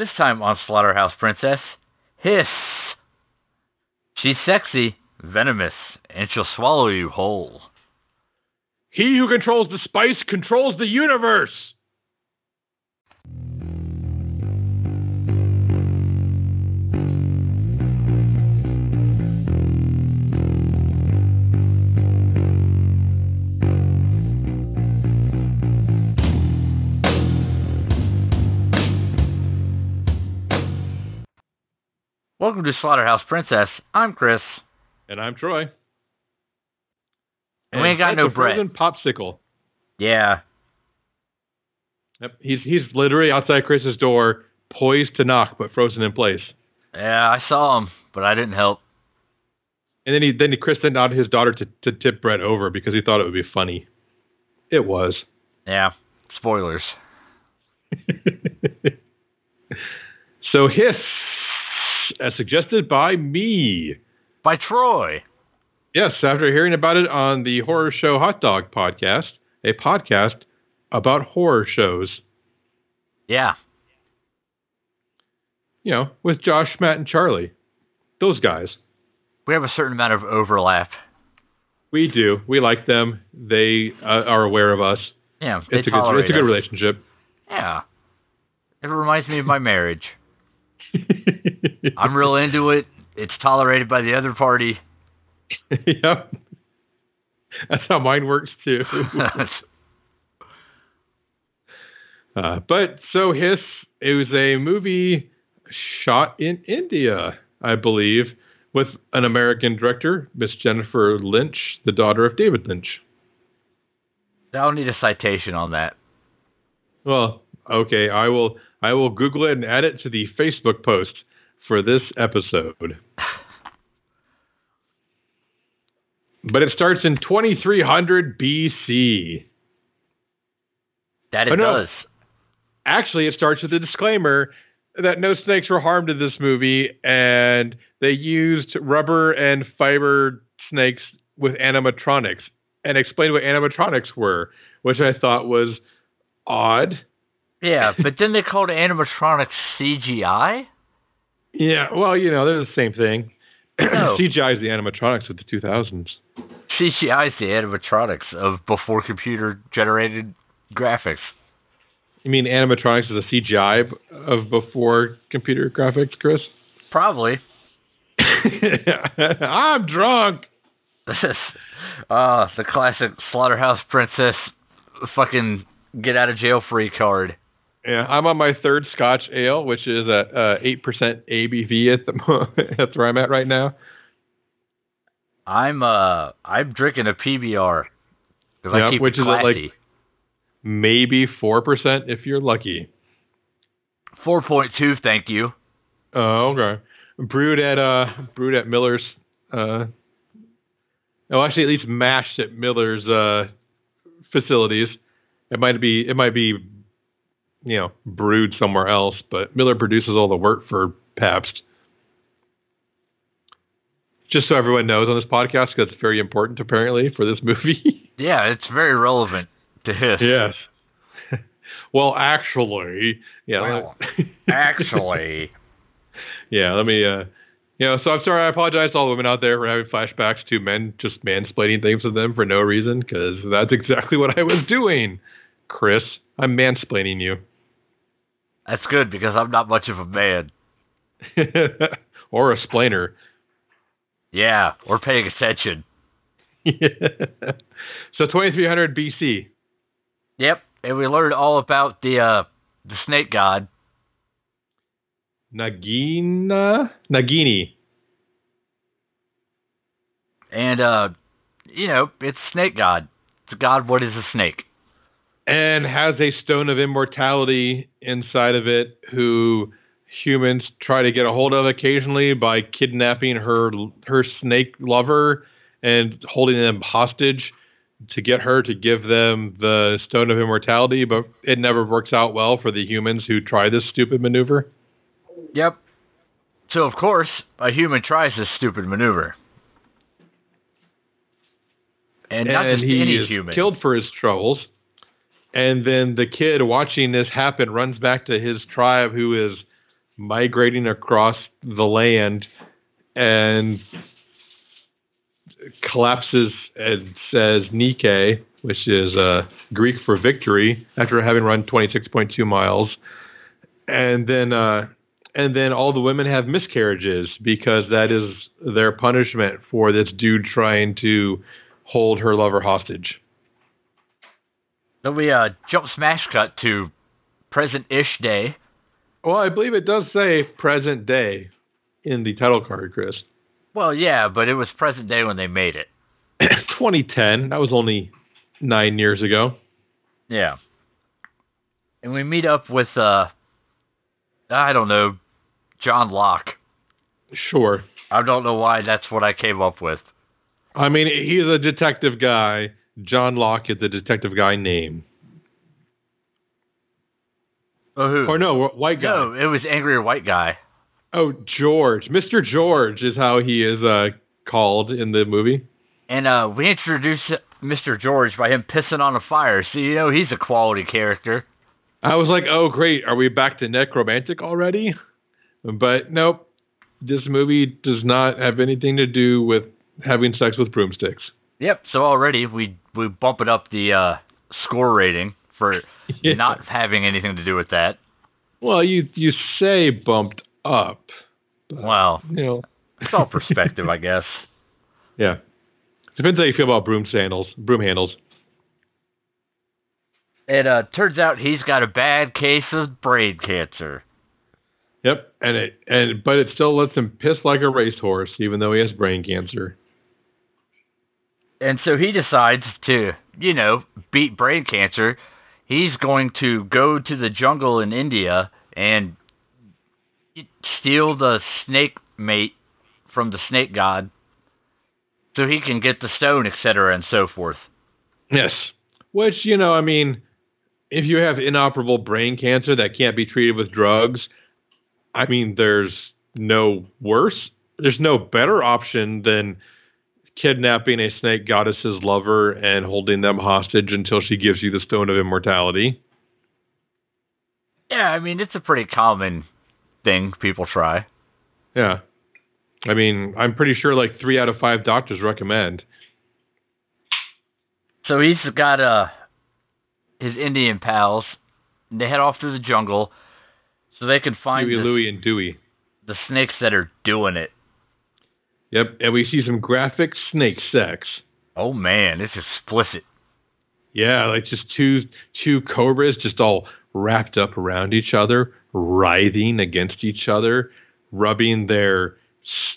This time on Slaughterhouse Princess, Hisss. She's sexy, venomous, and she'll swallow you whole. He who controls the spice controls the universe. Welcome to Slaughterhouse Princess. I'm Chris. And I'm Troy. And we ain't got no bread. frozen popsicle. Yeah. Yep, he's he's literally outside Chris's door, poised to knock, but frozen in place. Yeah, I saw him, but I didn't help. And then he then Chris sent out his daughter to, to tip Brett over because he thought it would be funny. It was. Yeah. Spoilers. so Hisss, as suggested by me. By Troy. Yes, after hearing about it on the Horror Show Hot Dog podcast, a podcast about horror shows. Yeah. You know, with Josh, Matt, and Charlie. Those guys. We have a certain amount of overlap. We do. We like them. They uh, are aware of us. Yeah, It's a good. It's a good us. relationship. Yeah. It reminds me of my marriage. I'm real into it. It's tolerated by the other party. yep. That's how mine works too. uh, but so Hisss, it was a movie shot in India, I believe, with an American director, Miss Jennifer Lynch, the daughter of David Lynch. I'll need a citation on that. Well, okay, I will. I will Google it and add it to the Facebook post for this episode. But it starts in 2300 BC. That it Oh, no. does. Actually, it starts with a disclaimer that no snakes were harmed in this movie, and they used rubber and fiber snakes with animatronics and explained what animatronics were, which I thought was odd. Yeah, but then they called animatronics CGI? Yeah, well, you know, they're the same thing. No. CGI is the animatronics of the 2000s. CGI is the animatronics of before computer generated graphics. You mean animatronics is a CGI of before computer graphics, Chris? Probably. I'm drunk. uh, the classic Slaughterhouse Princess fucking get out of jail free card. Yeah, I'm on my third Scotch ale, which is at uh, eight percent ABV at the that's where I'm at right now. I'm uh I'm drinking a PBR. 'cause I keep which is at, like. Maybe four percent if you're lucky. Four point two, thank you. Oh, okay. Brewed at uh brewed at Miller's uh oh actually at least mashed at Miller's uh facilities. It might be it might be you know, brewed somewhere else, but Miller produces all the work for Pabst. Just so everyone knows on this podcast, because it's very important apparently for this movie. Yeah, it's very relevant to his. yes. well, actually, yeah. Well, Actually, Yeah, let me. Uh, you know, so I'm sorry. I apologize to all the women out there for having flashbacks to men just mansplaining things to them for no reason, because that's exactly what I was doing, Chris. I'm mansplaining you, that's good because I'm not much of a man. or a splainer. Yeah, we're paying attention. so 2300 BC. Yep, and we learned all about the uh the snake god. Nagina, Nagini. And uh you know, it's snake god. It's god what is a snake? And has a stone of immortality inside of it who humans try to get a hold of occasionally by kidnapping her her snake lover and holding them hostage to get her to give them the stone of immortality but it never works out well for the humans who try this stupid maneuver Yep. So of course, a human tries this stupid maneuver. And, not and he any is human. killed for his troubles. And then the kid watching this happen runs back to his tribe, who is migrating across the land and collapses and says Nike, which is uh, Greek for victory, after having run 26.2 miles, and then uh, and then all the women have miscarriages because that is their punishment for this dude trying to hold her lover hostage. Then we uh, jump smash cut to present-ish day. Well, I believe it does say present day in the title card, Chris. Well, yeah, but it was present day when they made it. 2010. That was only nine years ago. Yeah. And we meet up with, uh, I don't know, John Locke. Sure. I don't know why that's what I came up with. I mean, he's a detective guy. John Locke is the detective guy name. Oh, who? Or no, white guy. No, it was Angry White Guy. Oh, George. Mr. George is how he is uh, called in the movie. And uh, we introduce Mr. George by him pissing on a fire. So, you know, he's a quality character. I was like, oh, great. Are we back to Nekromantik already? But nope. This movie does not have anything to do with having sex with broomsticks. Yep. So already we we bump it up the uh, score rating for Yeah. not having anything to do with that. Well, you you say bumped up. Well, You know, it's all perspective, I guess. yeah. Depends how you feel about broom sandals, broom handles. It uh, turns out he's got a bad case of brain cancer. Yep, and it and but it still lets him piss like a racehorse, even though he has brain cancer. And so he decides to, you know, beat brain cancer. He's going to go to the jungle in India and steal the snake mate from the snake god so he can get the stone, etc., and so forth. Yes, which you know, I mean, if you have inoperable brain cancer that can't be treated with drugs, I mean, there's no worse, there's no better option than kidnapping a snake goddess's lover and holding them hostage until she gives you the stone of immortality. Yeah, I mean, it's a pretty common thing people try. Yeah. I mean, I'm pretty sure like three out of five doctors recommend. So he's got uh his Indian pals. And they head off through the jungle so they can find Huey, the, Louie, and Dewey. the snakes that are doing it. Yep, and we see some graphic snake sex. Oh man, it's explicit. Yeah, like just two two cobras just all wrapped up around each other, writhing against each other, rubbing their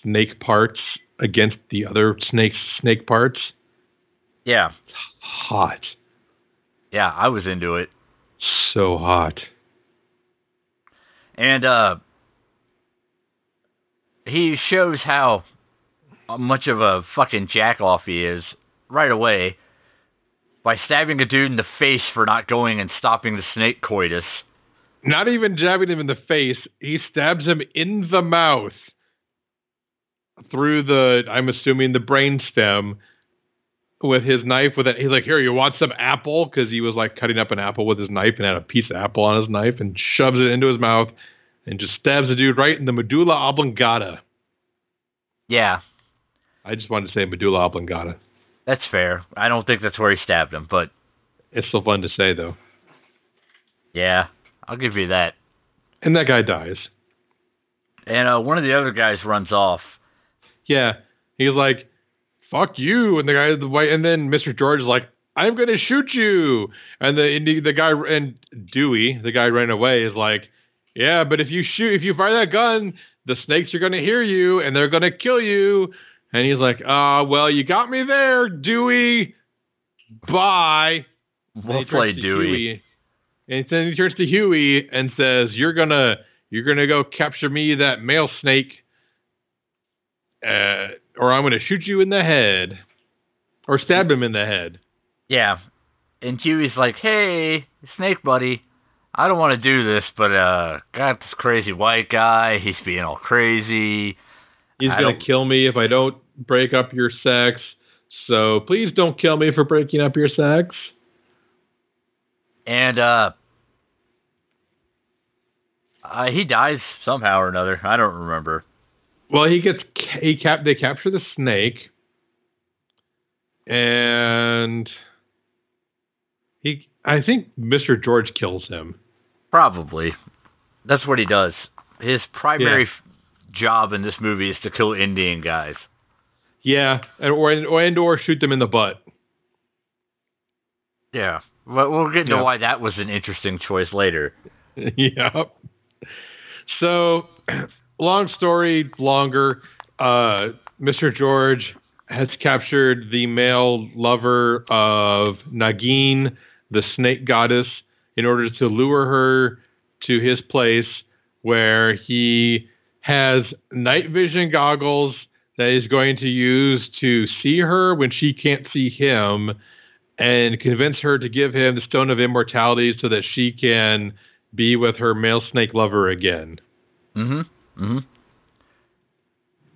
snake parts against the other snake's snake parts. Yeah, Hot. yeah, I was into it. So hot. And uh he shows how much of a fucking jack off he is right away by stabbing a dude in the face for not going and stopping the snake coitus. Not even jabbing him in the face, he stabs him in the mouth through the I'm assuming the brain stem with his knife with it. He's like, "Here, you want some apple?" Because he was like cutting up an apple with his knife and had a piece of apple on his knife and shoves it into his mouth and just stabs the dude right in the medulla oblongata. Yeah, I just wanted to say medulla oblongata. that's fair. I don't think that's where he stabbed him, but It's still fun to say though. yeah, I'll give you that. And that guy dies. And uh, one of the other guys runs off. Yeah, he's like, "Fuck you!" And the guy, the white, and then Mr. George is like, "I'm gonna shoot you!" And the and the, the guy and Dewey, the guy ran away, is like, "Yeah, but if you shoot, if you fire that gun, the snakes are gonna hear you and they're gonna kill you." And he's like, "Ah, well, you got me there, Dewey. Bye." We'll play Dewey. Huey, and then he turns to Huey and says, "You're gonna, you're gonna go capture me that male snake, uh, or I'm gonna shoot you in the head, or stab him in the head." Yeah. And Huey's like, hey, Snake Buddy, I don't want to do this, but uh, got this crazy white guy. He's being all crazy. He's I gonna don't- kill me if I don't break up your sex. So please don't kill me for breaking up your sex. And uh, Uh, he dies somehow or another. I don't remember. Well, he gets he cap they capture the snake, and he I think Mr. George kills him. Probably. That's what he does. His primary f- job in this movie is to kill Indian guys. Yeah, and or and or shoot them in the butt. Yeah. But we'll get into Yeah. why that was an interesting choice later. yeah. So, long story longer. Uh, Mr. George has captured the male lover of Nagin, the snake goddess, in order to lure her to his place where he has night vision goggles that he's going to use to see her when she can't see him and convince her to give him the stone of immortality so that she can be with her male snake lover again. Mm-hmm. Mm-hmm.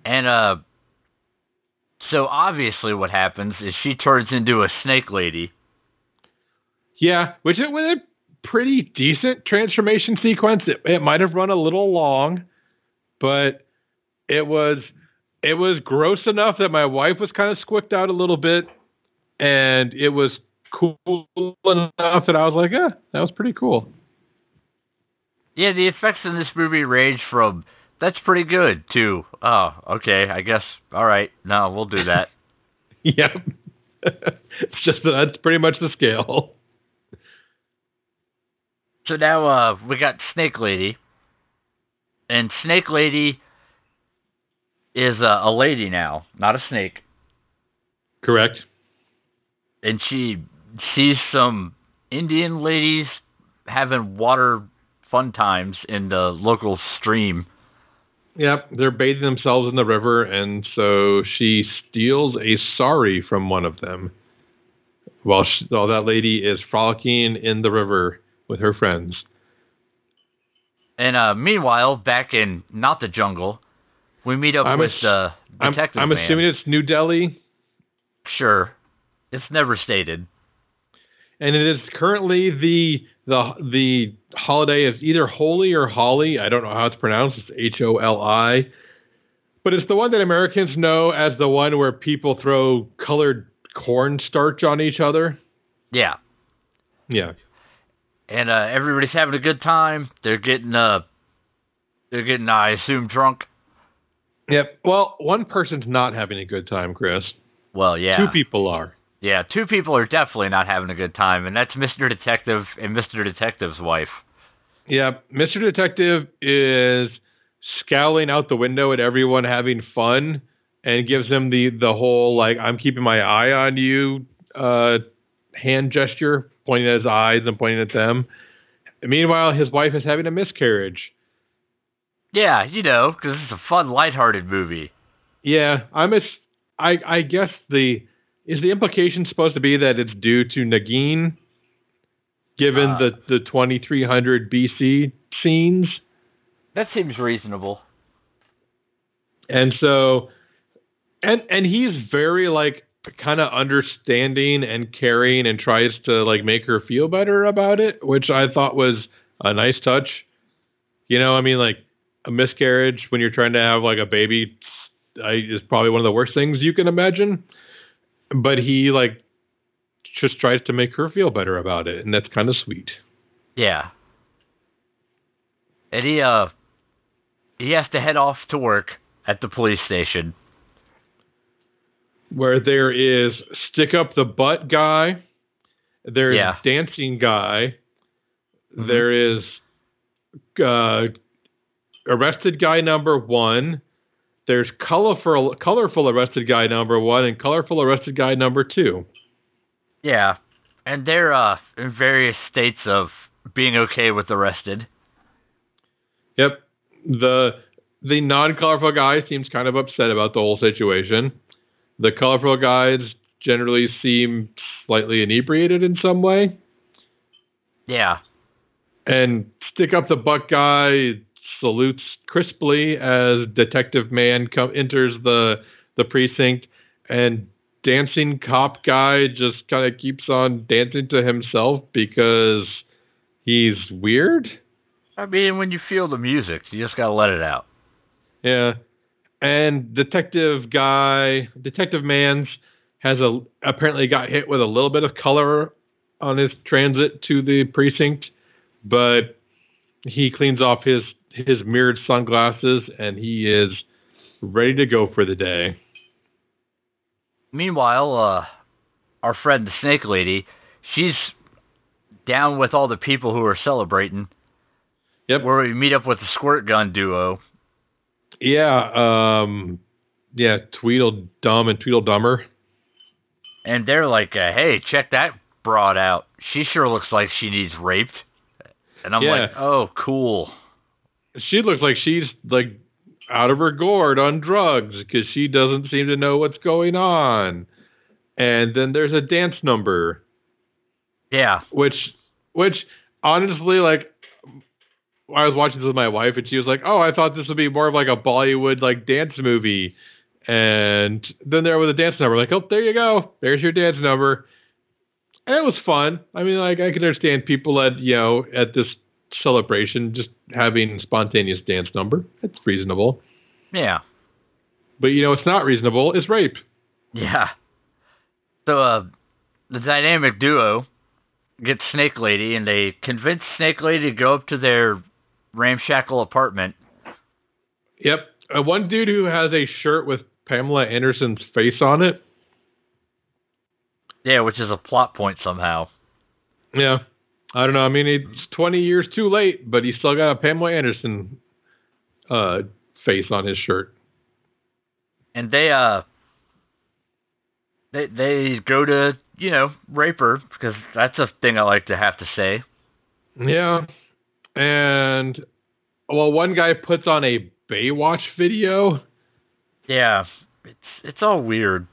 And uh so obviously what happens is she turns into a snake lady. Yeah, which it was a pretty decent transformation sequence. It, it might have run a little long, but it was it was gross enough that my wife was kind of squicked out a little bit, and it was cool enough that I was like, "Yeah, that was pretty cool." Yeah, the effects in this movie range from that's pretty good to oh, okay, I guess all right, no, we'll do that. Yep, it's just that that's pretty much the scale. so now uh we got Snake Lady. And Snake Lady is a, a lady now, not a snake. Correct. and she sees some Indian ladies having water fun times in the local stream. Yep, they're bathing themselves in the river, and so she steals a sari from one of them while, she, while that lady is frolicking in the river with her friends. And uh, meanwhile, back in not the jungle, we meet up I'm with ass- the I'm, detective I'm assuming it's New Delhi, Sure, it's never stated. and it is currently the the the holiday is either Holy or Holly. I don't know how it's pronounced. It's H O L I, but it's the one that Americans know as the one where people throw colored cornstarch on each other. Yeah, Yeah. And uh, everybody's having a good time. They're getting uh, they're getting I assume drunk. Yep. Well, one person's not having a good time, Chris. Well, yeah, Two people are. yeah, two people are definitely not having a good time, and that's Mr. Detective and Mr. Detective's wife. Yeah, Mr. Detective is scowling out the window at everyone having fun and gives them the the whole like I'm keeping my eye on you uh hand gesture, pointing at his eyes and pointing at them. Meanwhile, his wife is having a miscarriage. Yeah, you know, because it's a fun, lighthearted movie. Yeah, I'm a, I I guess the is the implication supposed to be that it's due to Nagin, given Uh, the the 2300 BC scenes, That seems reasonable. and so, and and he's very like kind of understanding and caring and tries to like make her feel better about it, which I thought was a nice touch. You know, I mean, like a miscarriage when you're trying to have like a baby I, is probably one of the worst things you can imagine. But he like just tries to make her feel better about it, and that's kind of sweet. Yeah. And he uh he has to head off to work at the police station. Where there is stick up the butt guy, there's Yeah. dancing guy, Mhm. there is uh, arrested guy number one. There's colorful colorful arrested guy number one and colorful arrested guy number two. Yeah. And they're uh in various states of being okay with arrested. Yep. The the non colorful guy seems kind of upset about the whole situation. The colorful guys generally seem slightly inebriated in some way. Yeah. And stick up the buck guy salutes crisply as detective man come enters the the precinct and dancing cop guy just kind of keeps on dancing to himself because he's weird. I mean, when you feel the music, you just gotta let it out. Yeah. And detective guy, detective Mans has a apparently got hit with a little bit of color on his transit to the precinct, but he cleans off his his mirrored sunglasses and he is ready to go for the day. Meanwhile, uh, our friend the Snake Lady, she's down with all the people who are celebrating. Yep. Where we meet up with the Squirt Gun duo. Yeah, um, yeah, Tweedledum and Tweedledummer. And they're like, uh, "Hey, check that broad out. She sure looks like she needs raped." And I'm Yeah. like, "Oh, cool." She looks like she's like out of her gourd on drugs because she doesn't seem to know what's going on. And then there's a dance number, Yeah, which, which honestly, like, I was watching this with my wife, and she was like, "Oh, I thought this would be more of like a Bollywood like dance movie." And then there was a dance number, like, "Oh, there you go, there's your dance number." And it was fun. I mean, like, I can understand people at you know at this celebration just having spontaneous dance number. It's reasonable. yeah, But you know, it's not reasonable. It's rape. yeah. So, uh, the dynamic duo gets Snake Lady, and they convince Snake Lady to go up to their ramshackle apartment. Yep. Uh, one dude who has a shirt with Pamela Anderson's face on it. Yeah, which is a plot point somehow. Yeah. I don't know. I mean, it's 20 years too late, but he's still got a Pamela Anderson uh, face on his shirt. and they uh they they go to you know rape her because that's a thing I like to have to say. Yeah. And, well, one guy puts on a Baywatch video. Yeah, it's it's all weird.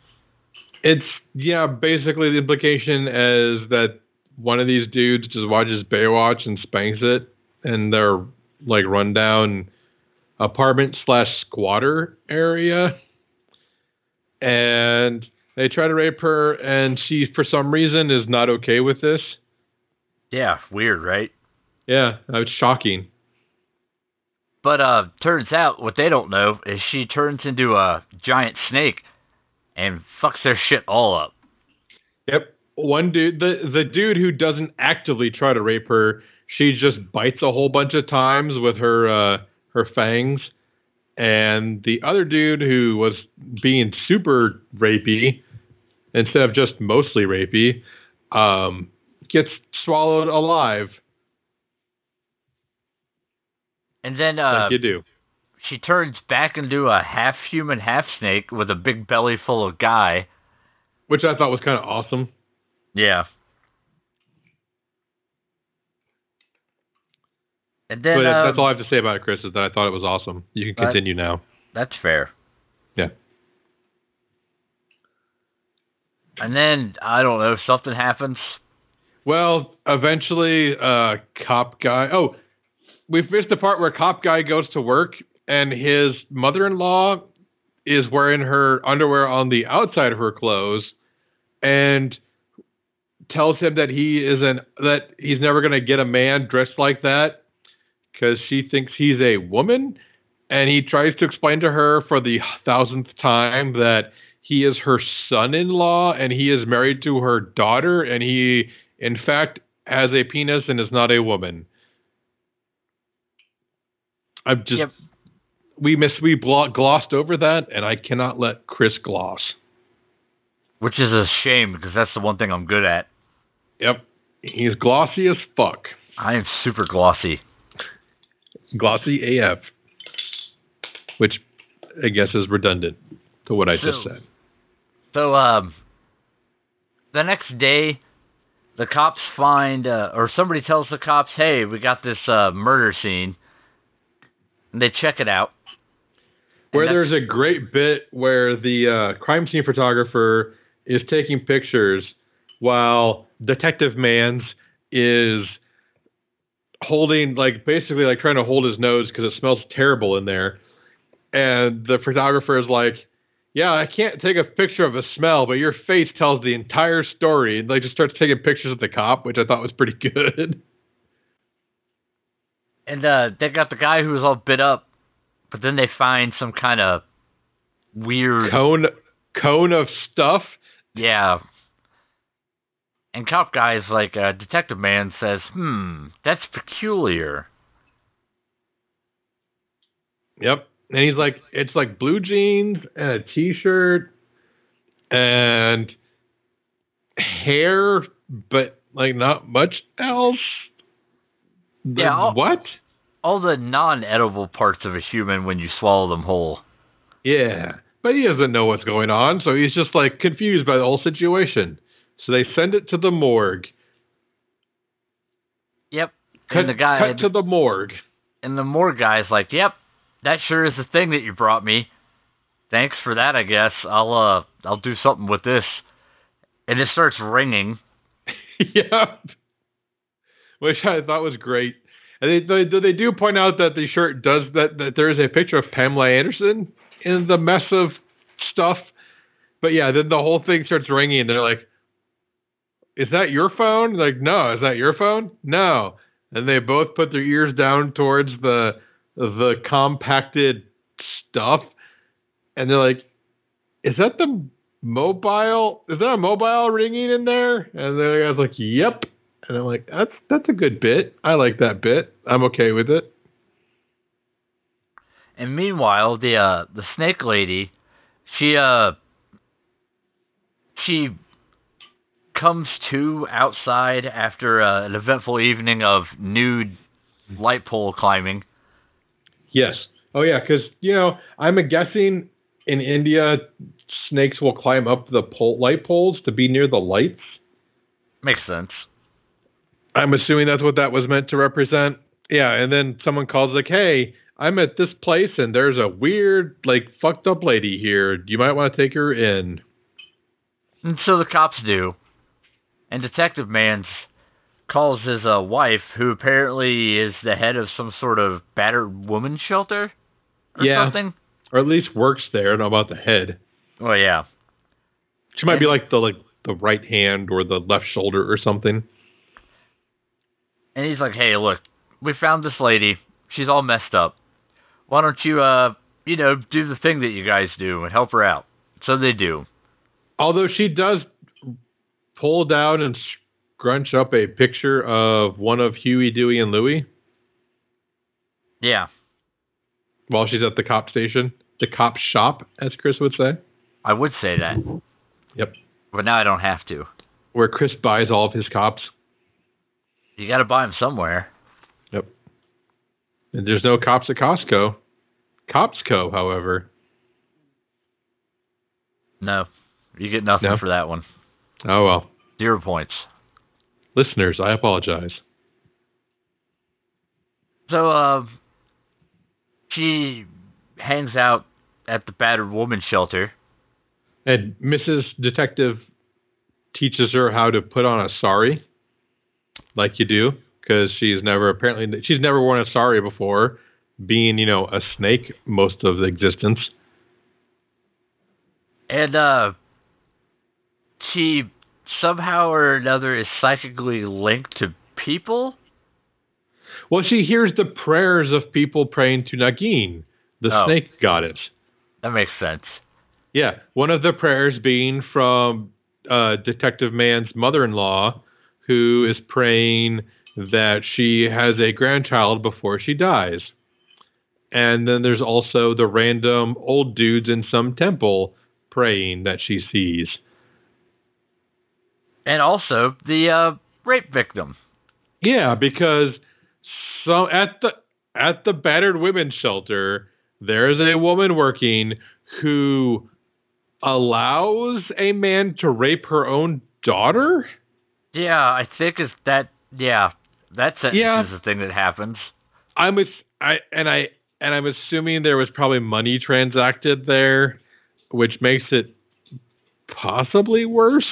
It's, yeah, basically the implication is that one of these dudes just watches Baywatch and spanks it in their, like, rundown apartment slash squatter area. And they try to rape her, and she, for some reason, is not okay with this. Yeah, weird, right? Yeah, it's shocking. But uh, turns out what they don't know is she turns into a giant snake and fucks their shit all up. Yep. One dude, the the dude who doesn't actively try to rape her, she just bites a whole bunch of times with her uh, her fangs, and the other dude who was being super rapey instead of just mostly rapey, um, gets swallowed alive. And then uh, like you do. she turns back into a half human, half snake with a big belly full of guy. Which I thought was kind of awesome. Yeah. And then but um, that's all I have to say about it, Chris. Is that I thought it was awesome. You can continue now. That's fair. Yeah. And then I don't know, something happens. Well, eventually, uh, cop guy. Oh, we've missed the part where cop guy goes to work and his mother-in-law is wearing her underwear on the outside of her clothes, and tells him that he isn't that he's never going to get a man dressed like that because she thinks he's a woman, and he tries to explain to her for the thousandth time that he is her son-in-law and he is married to her daughter and he in fact has a penis and is not a woman. I'm just Yep. we miss we blo- glossed over that and I cannot let Chris gloss. Which is a shame because that's the one thing I'm good at. Yep. He's glossy as fuck. I am super glossy. Glossy AF. Which I guess is redundant to what I So- just said. So, um, the next day, the cops find, uh, or somebody tells the cops, "Hey, we got this uh, murder scene." They check it out. Where there's a great bit where the uh, crime scene photographer is taking pictures while Detective Mans is holding, like, basically, like, trying to hold his nose because it smells terrible in there. And the photographer is like, Yeah, I can't take a picture of a smell, but your face tells the entire story. And, like, just starts taking pictures of the cop, which I thought was pretty good. And uh, they got the guy who was all bit up, but then they find some kind of weird cone cone of stuff. Yeah. And cop guy's like, uh, detective man says, "Hmm, that's peculiar." Yep. And he's like, it's like blue jeans and a t-shirt and hair, but like not much else. The- Yeah, I'll- what? All the non-edible parts of a human when you swallow them whole. Yeah. But he doesn't know what's going on, so he's just like confused by the whole situation. So they send it to the morgue. Yep. Cut, and the guy cut to the morgue. and the morgue guy's like, "Yep, that sure is the thing that you brought me. Thanks for that, I guess. I'll uh I'll do something with this." And it starts ringing. yep. Which I thought was great. And they, they they do point out that the shirt does that that there is a picture of Pamela Anderson in the mess of stuff. But yeah, then the whole thing starts ringing and they're like, Is that your phone? Like, no, is that your phone? No. And they both put their ears down towards the the compacted stuff and they're like, Is that the mobile is there a mobile ringing in there? And the guy's like, Yep. And I'm like, That's that's a good bit. I like that bit. I'm okay with it. And meanwhile, the uh the snake lady, she uh she comes to outside after uh, an eventful evening of nude light pole climbing. Yes. Oh yeah, because you know I'm guessing in India snakes will climb up the pole, light poles to be near the lights. Makes sense. I'm assuming that's what that was meant to represent. Yeah, and then someone calls like, "Hey, I'm at this place and there's a weird, like, fucked up lady here. You might want to take her in." And so the cops do. And Detective Mans calls his uh, wife, who apparently is the head of some sort of battered woman shelter or Yeah. something. Or at least works there. I don't know about the head. Well, yeah. She might be like the like the right hand or the left shoulder or something. And he's like, "Hey, look, we found this lady. She's all messed up. Why don't you, uh, you know, do the thing that you guys do and help her out?" So they do. Although she does pull down and scrunch up a picture of one of Huey, Dewey, and Louie Yeah, while she's at the cop station, the cop shop, as Chris would say. I would say that, Yep. but now I don't have to. Where Chris buys all of his cops. You got to buy them somewhere. Yep. And there's no cops at Costco. Copsco, however. No, you get nothing No? for that one. Oh well. Zero points. Listeners, I apologize. So, uh, she hangs out at the battered woman shelter. And Mrs. Detective teaches her how to put on a sari, like you do, because she's never apparently she's never worn a sari before, being you know a snake most of the existence. And uh she somehow or another is psychically linked to people. Well, she hears the prayers of people praying to Nagin, the Oh. snake goddess. That makes sense. Yeah, one of the prayers being from uh, Detective Man's mother-in-law, who is praying that she has a grandchild before she dies. And then there's also the random old dudes in some temple praying that she sees. And also the uh rape victim. Yeah, because so at the at the battered women's shelter, there's a woman working who allows a man to rape her own daughter. Yeah, I think is that yeah, that sentence Yeah. is the thing that happens. I'm with I and I and I'm assuming there was probably money transacted there, which makes it possibly worse.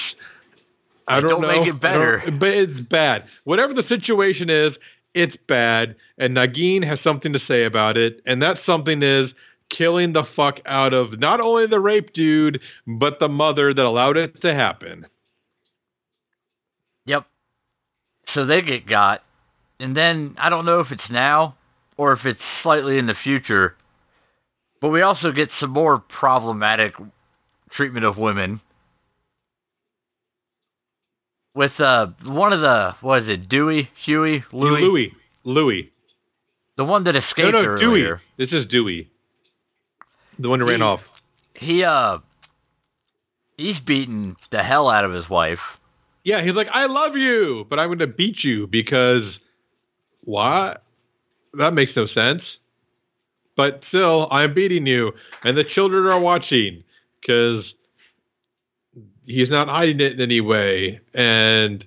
I don't don't know. make it better. But it's bad. Whatever the situation is, it's bad. And Nagin has something to say about it. And that something is killing the fuck out of not only the rape dude, but the mother that allowed it to happen. Yep. So they get got. And then I don't know if it's now, or if it's slightly in the future. But we also get some more problematic treatment of women. With uh one of the what is it, Dewey, Huey, Louie, Louis. Louis. the one that No, escaped no, earlier. Dewey. This is Dewey. The one who ran off. He uh he's beaten the hell out of his wife. Yeah, he's like, I love you, but I'm going to beat you because what? That makes no sense. But still, I'm beating you, and the children are watching because he's not hiding it in any way. And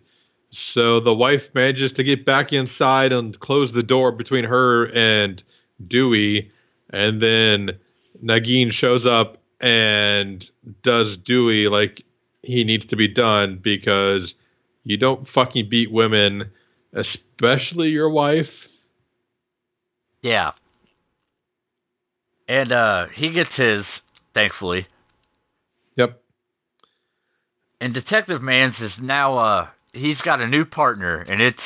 so the wife manages to get back inside and close the door between her and Dewey, and then Nagin shows up and does Dewey like he needs to be done because you don't fucking beat women, especially your wife. Yeah. And uh he gets his, thankfully. Yep. And Detective Mans is now uh he's got a new partner and it's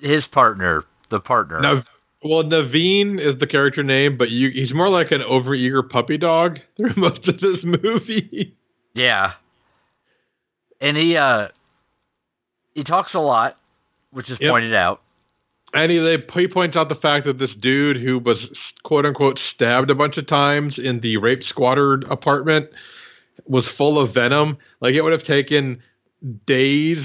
his partner, the partner. Now, well, Naveen is the character name, but you, he's more like an overeager puppy dog through most of this movie. Yeah. And he uh he talks a lot, which is Yep. pointed out. And he, they, he points out the fact that this dude who was quote unquote stabbed a bunch of times in the rape squatter apartment was full of venom. Like it would have taken days,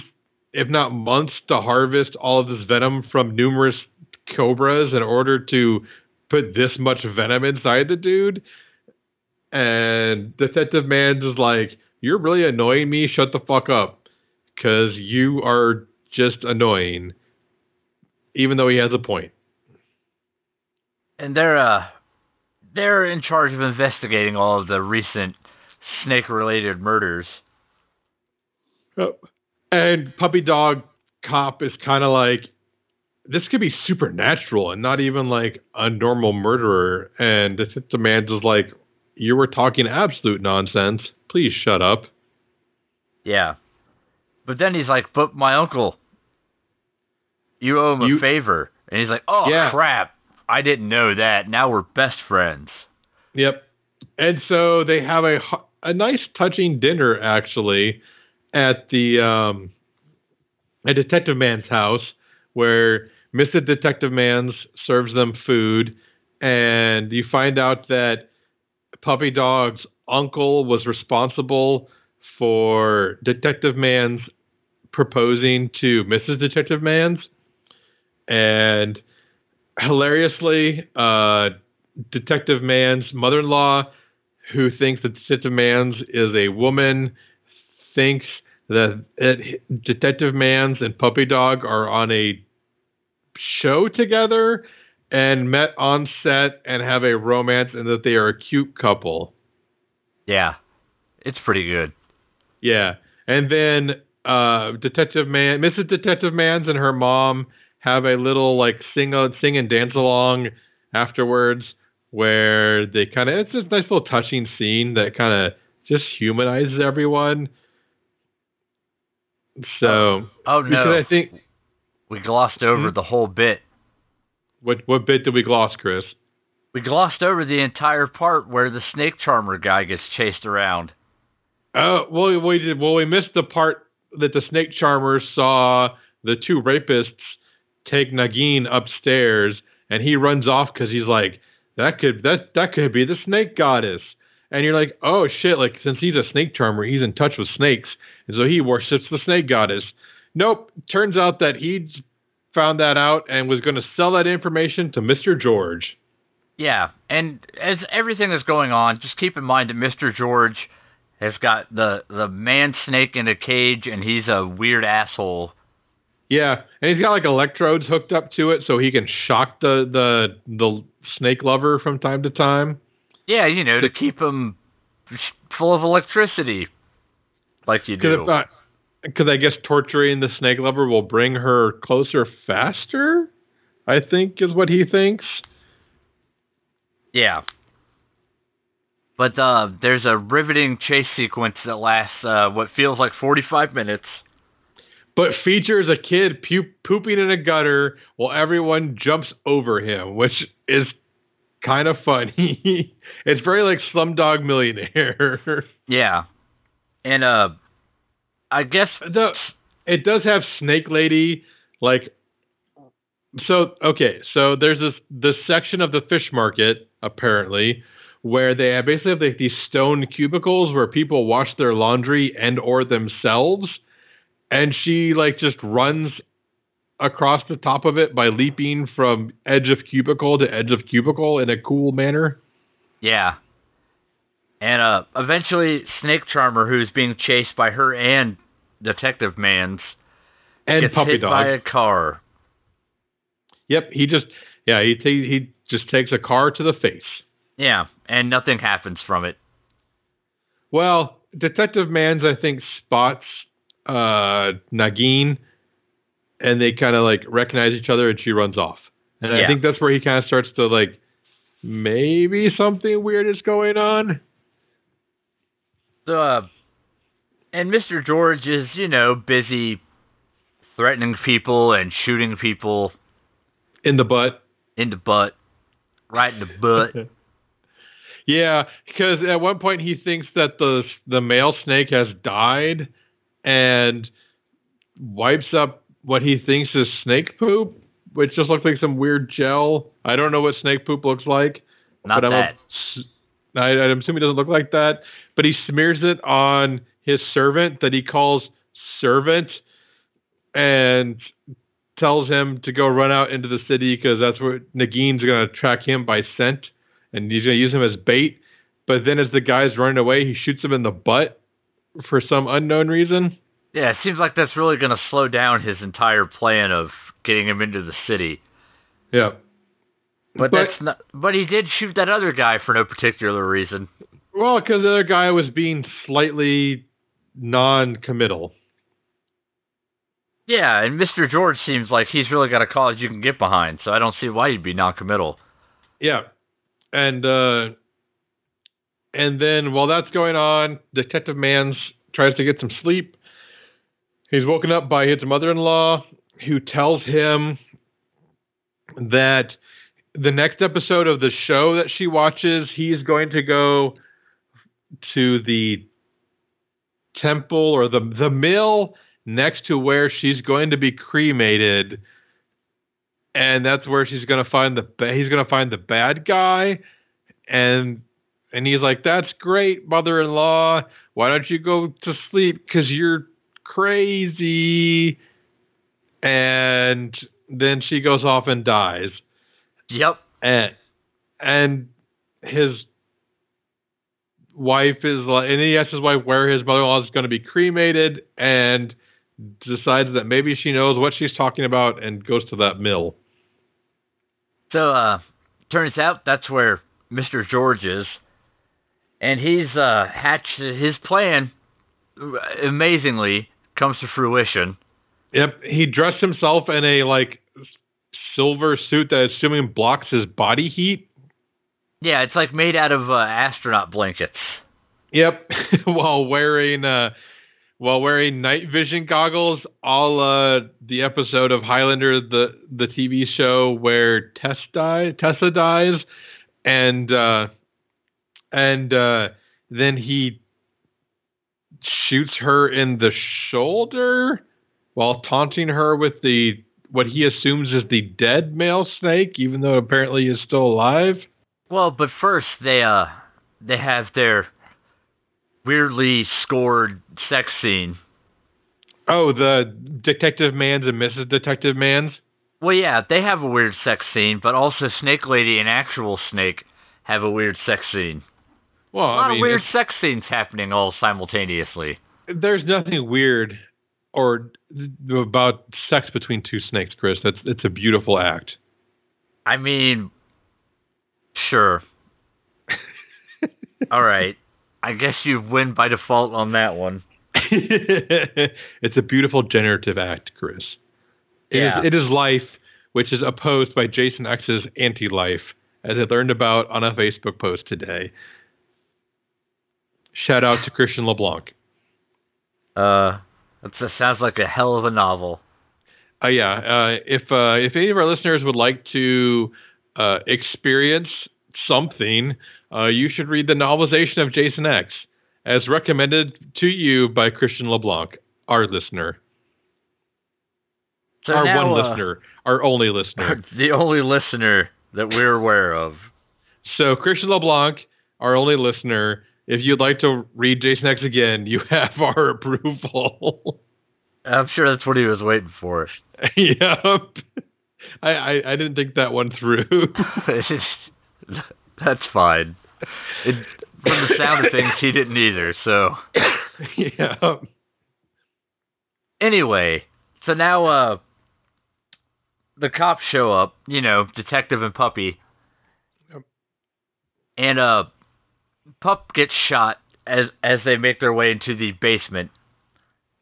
if not months, to harvest all of this venom from numerous cobras in order to put this much venom inside the dude. And Detective Mans is like, You're really annoying me. Shut the fuck up. Because you are just annoying even though he has a point. And they're uh they're in charge of investigating all of the recent snake related murders. And Puppy Dog Cop is kind of like, this could be supernatural and not even like a normal murderer. And the man is like, you were talking absolute nonsense. Please shut up. Yeah. But then he's like, But my uncle you owe him a You- favor. And he's like, Oh Yeah. crap. I didn't know that. Now we're best friends. Yep. And so they have a a nice touching dinner actually at the um at Detective Man's house where Mr. Detective Man's serves them food and you find out that Puppy Dog's uncle was responsible for Detective Man's proposing to Mrs. Detective Man's and hilariously uh Detective Man's mother-in-law, who thinks that Detective Man's is a woman, thinks that it, Detective Man's and Puppy Dog are on a show together and met on set and have a romance and that they are a cute couple. Yeah. It's pretty good. Yeah. And then uh Detective Man Mrs. Detective Man's and her mom have a little like sing sing and dance along afterwards where they kind of it's just a nice little touching scene that kind of just humanizes everyone. So Oh because no. I think we glossed over Hmm? the whole bit. what what bit did we gloss, Chris? We glossed over the entire part where the snake charmer guy gets chased around. Oh well, we did. Well, we missed the part that the snake charmer saw the two rapists take Nagin upstairs, and he runs off because he's like, "That could that that could be the snake goddess." And you're like, "Oh shit!" Like since he's a snake charmer, he's in touch with snakes, and so he worships the snake goddess. Nope. Turns out that he found that out and was going to sell that information to Mister George. Yeah, and as everything is going on, just keep in mind that Mr. George has got the the man snake in a cage, and he's a weird asshole. Yeah, and he's got like electrodes hooked up to it so he can shock the the the snake lover from time to time. Yeah, you know, to keep him full of electricity, like you do. Because uh, I guess torturing the snake lover will bring her closer faster. I think is what he thinks. Yeah. But uh, there's a riveting chase sequence that lasts uh, what feels like 45 minutes. but features a kid pu- pooping in a gutter while everyone jumps over him, which is kind of funny. it's very like Slumdog Millionaire. Yeah, and uh, I guess the it does have Snake Lady like. So okay, so there's this this section of the fish market apparently where they basically have like these stone cubicles where people wash their laundry and or themselves and she like just runs across the top of it by leaping from edge of cubicle to edge of cubicle in a cool manner. Yeah. And uh eventually Snake Charmer who's being chased by her and Detective Man's and gets puppy hit dog. by a car. Yep, he just yeah, he he just takes a car to the face. Yeah, and nothing happens from it. Well, Detective Man's I think spots uh Nagin and they kind of like recognize each other and she runs off. And Yeah. I think that's where he kind of starts to like maybe something weird is going on. So, uh, and Mr. George is, you know, busy threatening people and shooting people In the butt. in the butt, right in the butt. Yeah, because at one point he thinks that the the male snake has died and wipes up what he thinks is snake poop, which just looks like some weird gel. I don't know what snake poop looks like. Not but I'm that. A, I, I'm assuming it doesn't look like that. But he smears it on his servant that he calls servant and tells him to go run out into the city because that's where Nagin's going to track him by scent and he's going to use him as bait. But then as the guy's running away, he shoots him in the butt for some unknown reason. Yeah, it seems like that's really going to slow down his entire plan of getting him into the city. Yeah. But, But- that's not. But he did shoot that other guy for no particular reason. Well, because the other guy was being slightly non-committal. Yeah, and Mr. George seems like he's really got a cause you can get behind, so I don't see why you'd be non-committal. Yeah. And uh and then while that's going on, Detective Mans tries to get some sleep. He's woken up by his mother-in-law who tells him that the next episode of the show that she watches, he's going to go to the temple or the the mill next to where she's going to be cremated and that's where she's going to find the he's going to find the bad guy and and he's like that's great mother-in-law. Why don't you go to sleep? Cuz you're crazy. And then she goes off and dies. Yep. and and his wife is like and he asks his wife where his mother-in-law is going to be cremated and decides that maybe she knows what she's talking about and goes to that mill So, uh, turns out that's where Mr. George is, and he's uh hatched his plan. Amazingly, comes to fruition. Yep, he dressed himself in a like silver suit that assuming blocks his body heat. Yeah, it's like made out of uh, astronaut blankets. Yep, while wearing uh while wearing night vision goggles, all the episode of Highlander the the TV show where Tess die, Tessa dies and uh and uh then he shoots her in the shoulder while taunting her with the what he assumes is the dead male snake even though apparently he is still alive. Well, but first they uh they have their weirdly scored sex scene. Oh, the Detective Man's and Mrs. Detective Man's. Well, yeah, they have a weird sex scene, but also Snake Lady and actual Snake have a weird sex scene. Well, A lot I mean, of weird sex scenes happening all simultaneously. there's nothing weird or about sex between two snakes, Chris. That's it's a beautiful act. I mean, sure. All right. I guess you win by default on that one. it's a beautiful generative act, Chris. It is- Yeah. it is life, which is opposed by Jason X's anti-life, as I learned about on a Facebook post today. Shout out to Christian LeBlanc. Uh, That sounds like a hell of a novel. Uh, yeah. Uh, if uh, if any of our listeners would like to uh, experience something, uh, you should read the novelization of Jason X, as recommended to you by Christian LeBlanc, our listener. So our now, one uh, listener, our only listener. the only listener that we're aware of. So, Christian LeBlanc, our only listener, if you'd like to read Jason X again, you have our approval. I'm sure that's what he was waiting for. yep. I, I, I didn't think that one through. That's fine. It, from the sound of things, he didn't either. So, yeah. Anyway, so now uh, the cops show up. You know, detective and puppy, Yep. and uh, pup gets shot as as they make their way into the basement.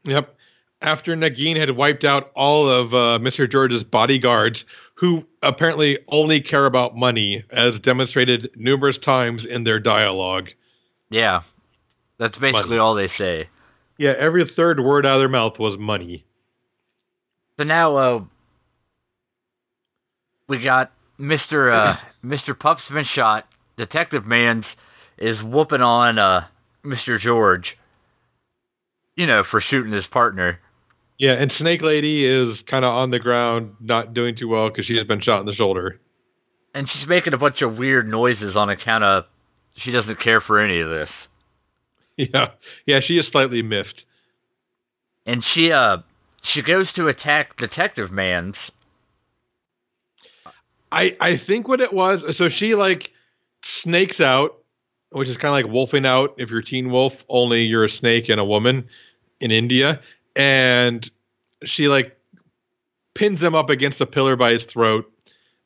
Yep. After Nagin had wiped out all of uh, Mr. George's bodyguards, who apparently only care about money, as demonstrated numerous times in their dialogue. Yeah, that's basically Money. all they say. Yeah, every third word out of their mouth was money. So now uh, we got Mister uh, Mister Pup's been shot. Detective Mans is whooping on uh, Mister George. You know, for shooting his partner. Yeah, and Snake Lady is kind of on the ground, not doing too well because she has been shot in the shoulder. And she's making a bunch of weird noises on account of she doesn't care for any of this. Yeah, yeah, she is slightly miffed. And she uh she goes to attack Detective Mans. I I think what it was. So she like snakes out, which is kind of like wolfing out. If you're Teen Wolf, only you're a snake and a woman in India, and she like pins him up against a pillar by his throat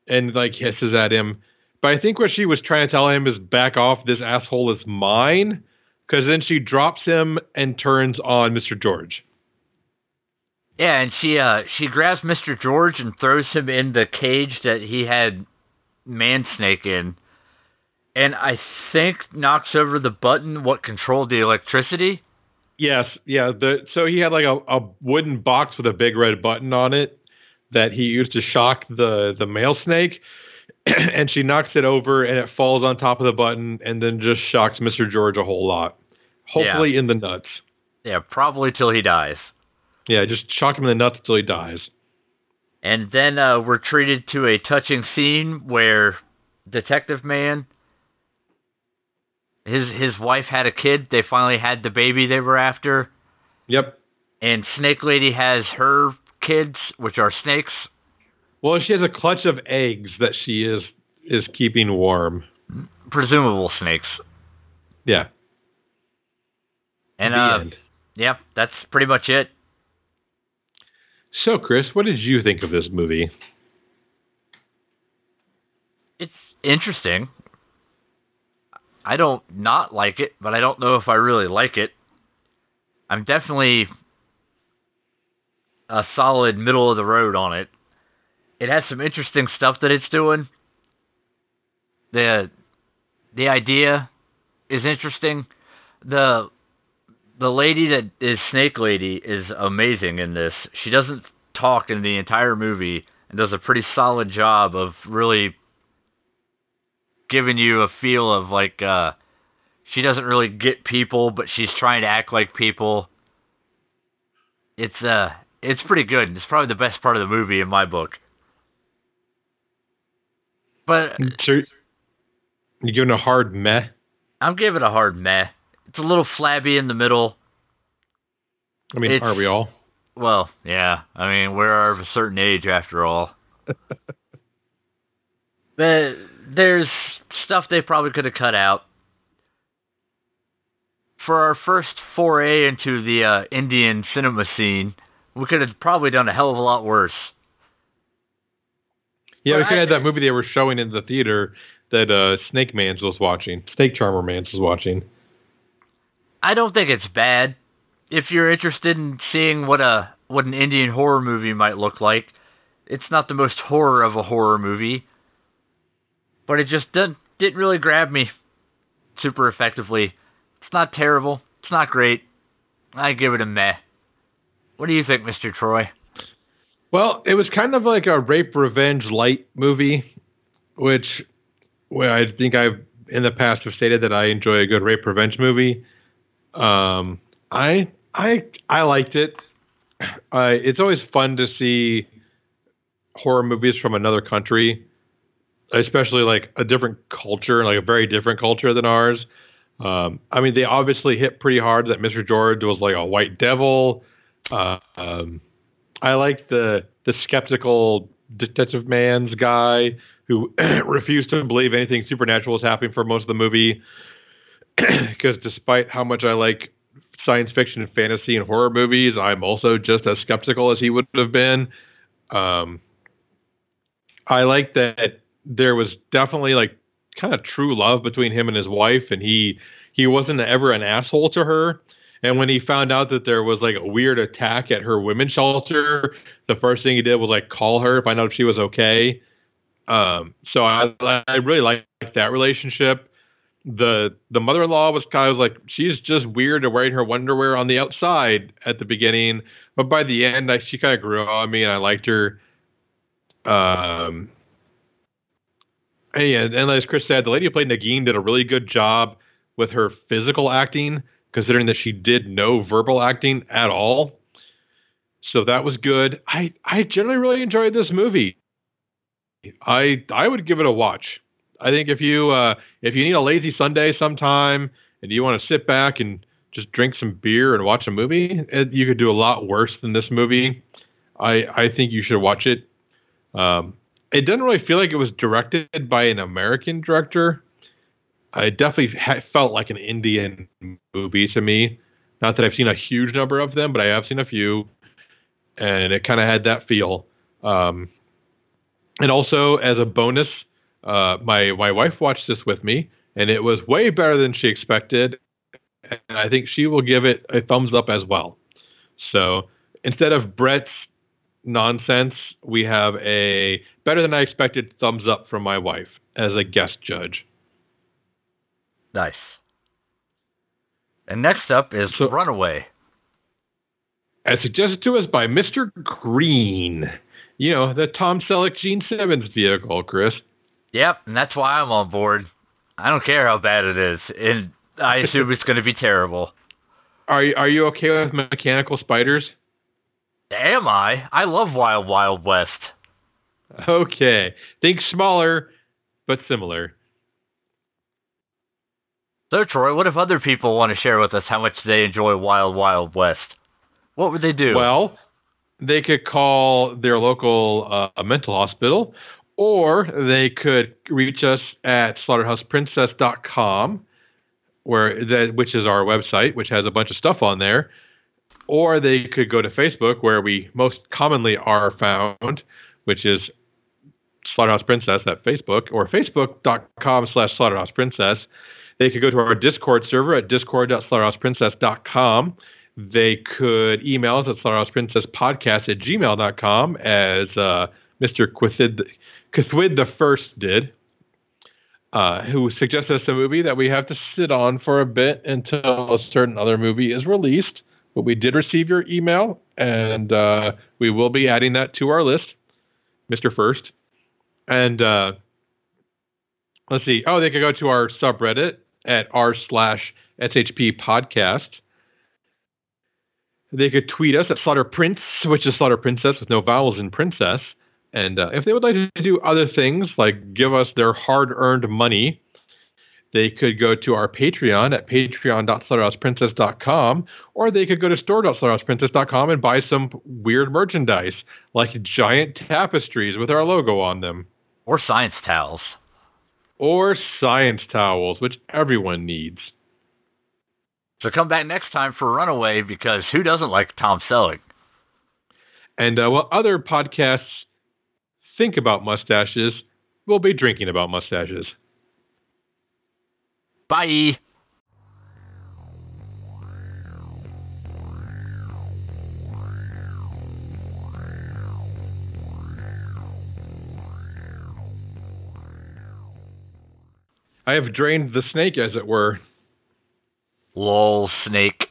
and like hisses at him. But I think what she was trying to tell him is back off. This asshole is mine. Because then she drops him and turns on Mr. George. Yeah, and she uh she grabs Mr. George and throws him in the cage that he had Man Snake in. And I think knocks over the button what controlled the electricity. Yes, yeah. The so he had like a, a wooden box with a big red button on it that he used to shock the the male snake, and she knocks it over and it falls on top of the button and then just shocks Mister George a whole lot. Hopefully in the nuts. Yeah, probably till he dies. Yeah, just shock him in the nuts till he dies. And then uh, we're treated to a touching scene where Detective Man, his his wife had a kid. They finally had the baby they were after, Yep. and Snake Lady has her kids, which are snakes. Well, she has a clutch of eggs that she is is keeping warm. presumable snakes. Yeah. And uh, yep, that's pretty much it. So, Chris, what did you think of this movie? It's interesting. I don't not like it, but I don't know if I really like it. I'm definitely a solid middle of the road on it. It has some interesting stuff that it's doing. The the idea is interesting. The the lady that is Snake Lady is amazing in this. She doesn't talk in the entire movie and does a pretty solid job of really giving you a feel of like uh she doesn't really get people but she's trying to act like people. It's uh it's pretty good. It's probably the best part of the movie in my book. But So, you giving a hard meh? I'm giving a hard meh. It's a little flabby in the middle. I mean, It's- are we all? Well, yeah. I mean, we're of a certain age after all. but there's stuff they probably could have cut out. For our first foray into the uh, Indian cinema scene, we could have probably done a hell of a lot worse. Yeah, But we could I- have had that movie they were showing in the theater that uh, Snake Mans was watching. Snake Charmer Mans was watching. I don't think it's bad. If you're interested in seeing what a what an Indian horror movie might look like, it's not the most horror of a horror movie, but it just didn't didn't really grab me super effectively. It's not terrible. It's not great. I give it a meh. What do you think, Mr. Troy? Well, it was kind of like a rape revenge light movie, which well, I think I've in the past have stated that I enjoy a good rape revenge movie. Um, I I I liked it. Uh, it's always fun to see horror movies from another country, especially like a different culture, like a very different culture than ours. Um, I mean, they obviously hit pretty hard that Mr. George was like a white devil. Uh, um, I like the the skeptical detective man's guy who refused to believe anything supernatural was happening for most of the movie. Because despite how much I like science fiction and fantasy and horror movies, I'm also just as skeptical as he would have been. Um, I like that there was definitely like kind of true love between him and his wife, and he he wasn't ever an asshole to her. And when he found out that there was like a weird attack at her women's shelter, the first thing he did was like call her, find out if she was okay. Um, so I I really liked that relationship. The the mother in law was kind of like she's just weird and wearing her underwear on the outside at the beginning, but by the end I, she kind of grew on me and I liked her. Um, and, and as Chris said, the lady who played Nagin did a really good job with her physical acting, considering that she did no verbal acting at all. So that was good. I I generally really enjoyed this movie. I I would give it a watch. I think if you uh, if you need a lazy Sunday sometime and you want to sit back and just drink some beer and watch a movie, it, you could do a lot worse than this movie. I I think you should watch it. Um, it didn't really feel like it was directed by an American director. It definitely ha- felt like an Indian movie to me. Not that I've seen a huge number of them, but I have seen a few, and it kind of had that feel. Um, and also, as a bonus, uh, my my wife watched this with me, and it was way better than she expected. And I think she will give it a thumbs up as well. So instead of Brett's nonsense, we have a better than I expected thumbs up from my wife as a guest judge. Nice. And next up is so, Runaway. As suggested to us by Mr. Green. You know, the Tom Selleck Gene Simmons vehicle, Chris. Yep, and that's why I'm on board. I don't care how bad it is, and I assume it's going to be terrible. Are you, are you okay with mechanical spiders? Am I? I love Wild Wild West. Okay. Think smaller, but similar. So, Troy, what if other people want to share with us how much they enjoy Wild Wild West? What would they do? Well, they could call their local uh, mental hospital, or they could reach us at slaughterhouseprincess.com, where that which is our website, which has a bunch of stuff on there, or they could go to Facebook, where we most commonly are found, which is Slaughterhouse Princess at Facebook, or facebook.com slash Slaughterhouse Princess. They could go to our Discord server at discord.slaughterhouseprincess.com. They could email us at slaughterhouseprincesspodcast at gmail.com as uh, Mr. Quithid, the First did, uh, who suggested us a movie that we have to sit on for a bit until a certain other movie is released. But we did receive your email, and uh, we will be adding that to our list, Mr. First. And uh, let's see. Oh, they could go to our subreddit at r slash SHP podcast. They could tweet us at Slaughter Prince, which is Slaughter Princess with no vowels in princess. And uh, if they would like to do other things, like give us their hard earned money, they could go to our Patreon at patreon.slaughterhouseprincess.com, or they could go to store.slaughterhouseprincess.com and buy some weird merchandise, like giant tapestries with our logo on them. Or science towels. Or science towels, which everyone needs. So come back next time for Runaway because who doesn't like Tom Selleck? And uh, while other podcasts think about mustaches, we'll be drinking about mustaches. Bye. I have drained the snake, as it were. Lol, snake.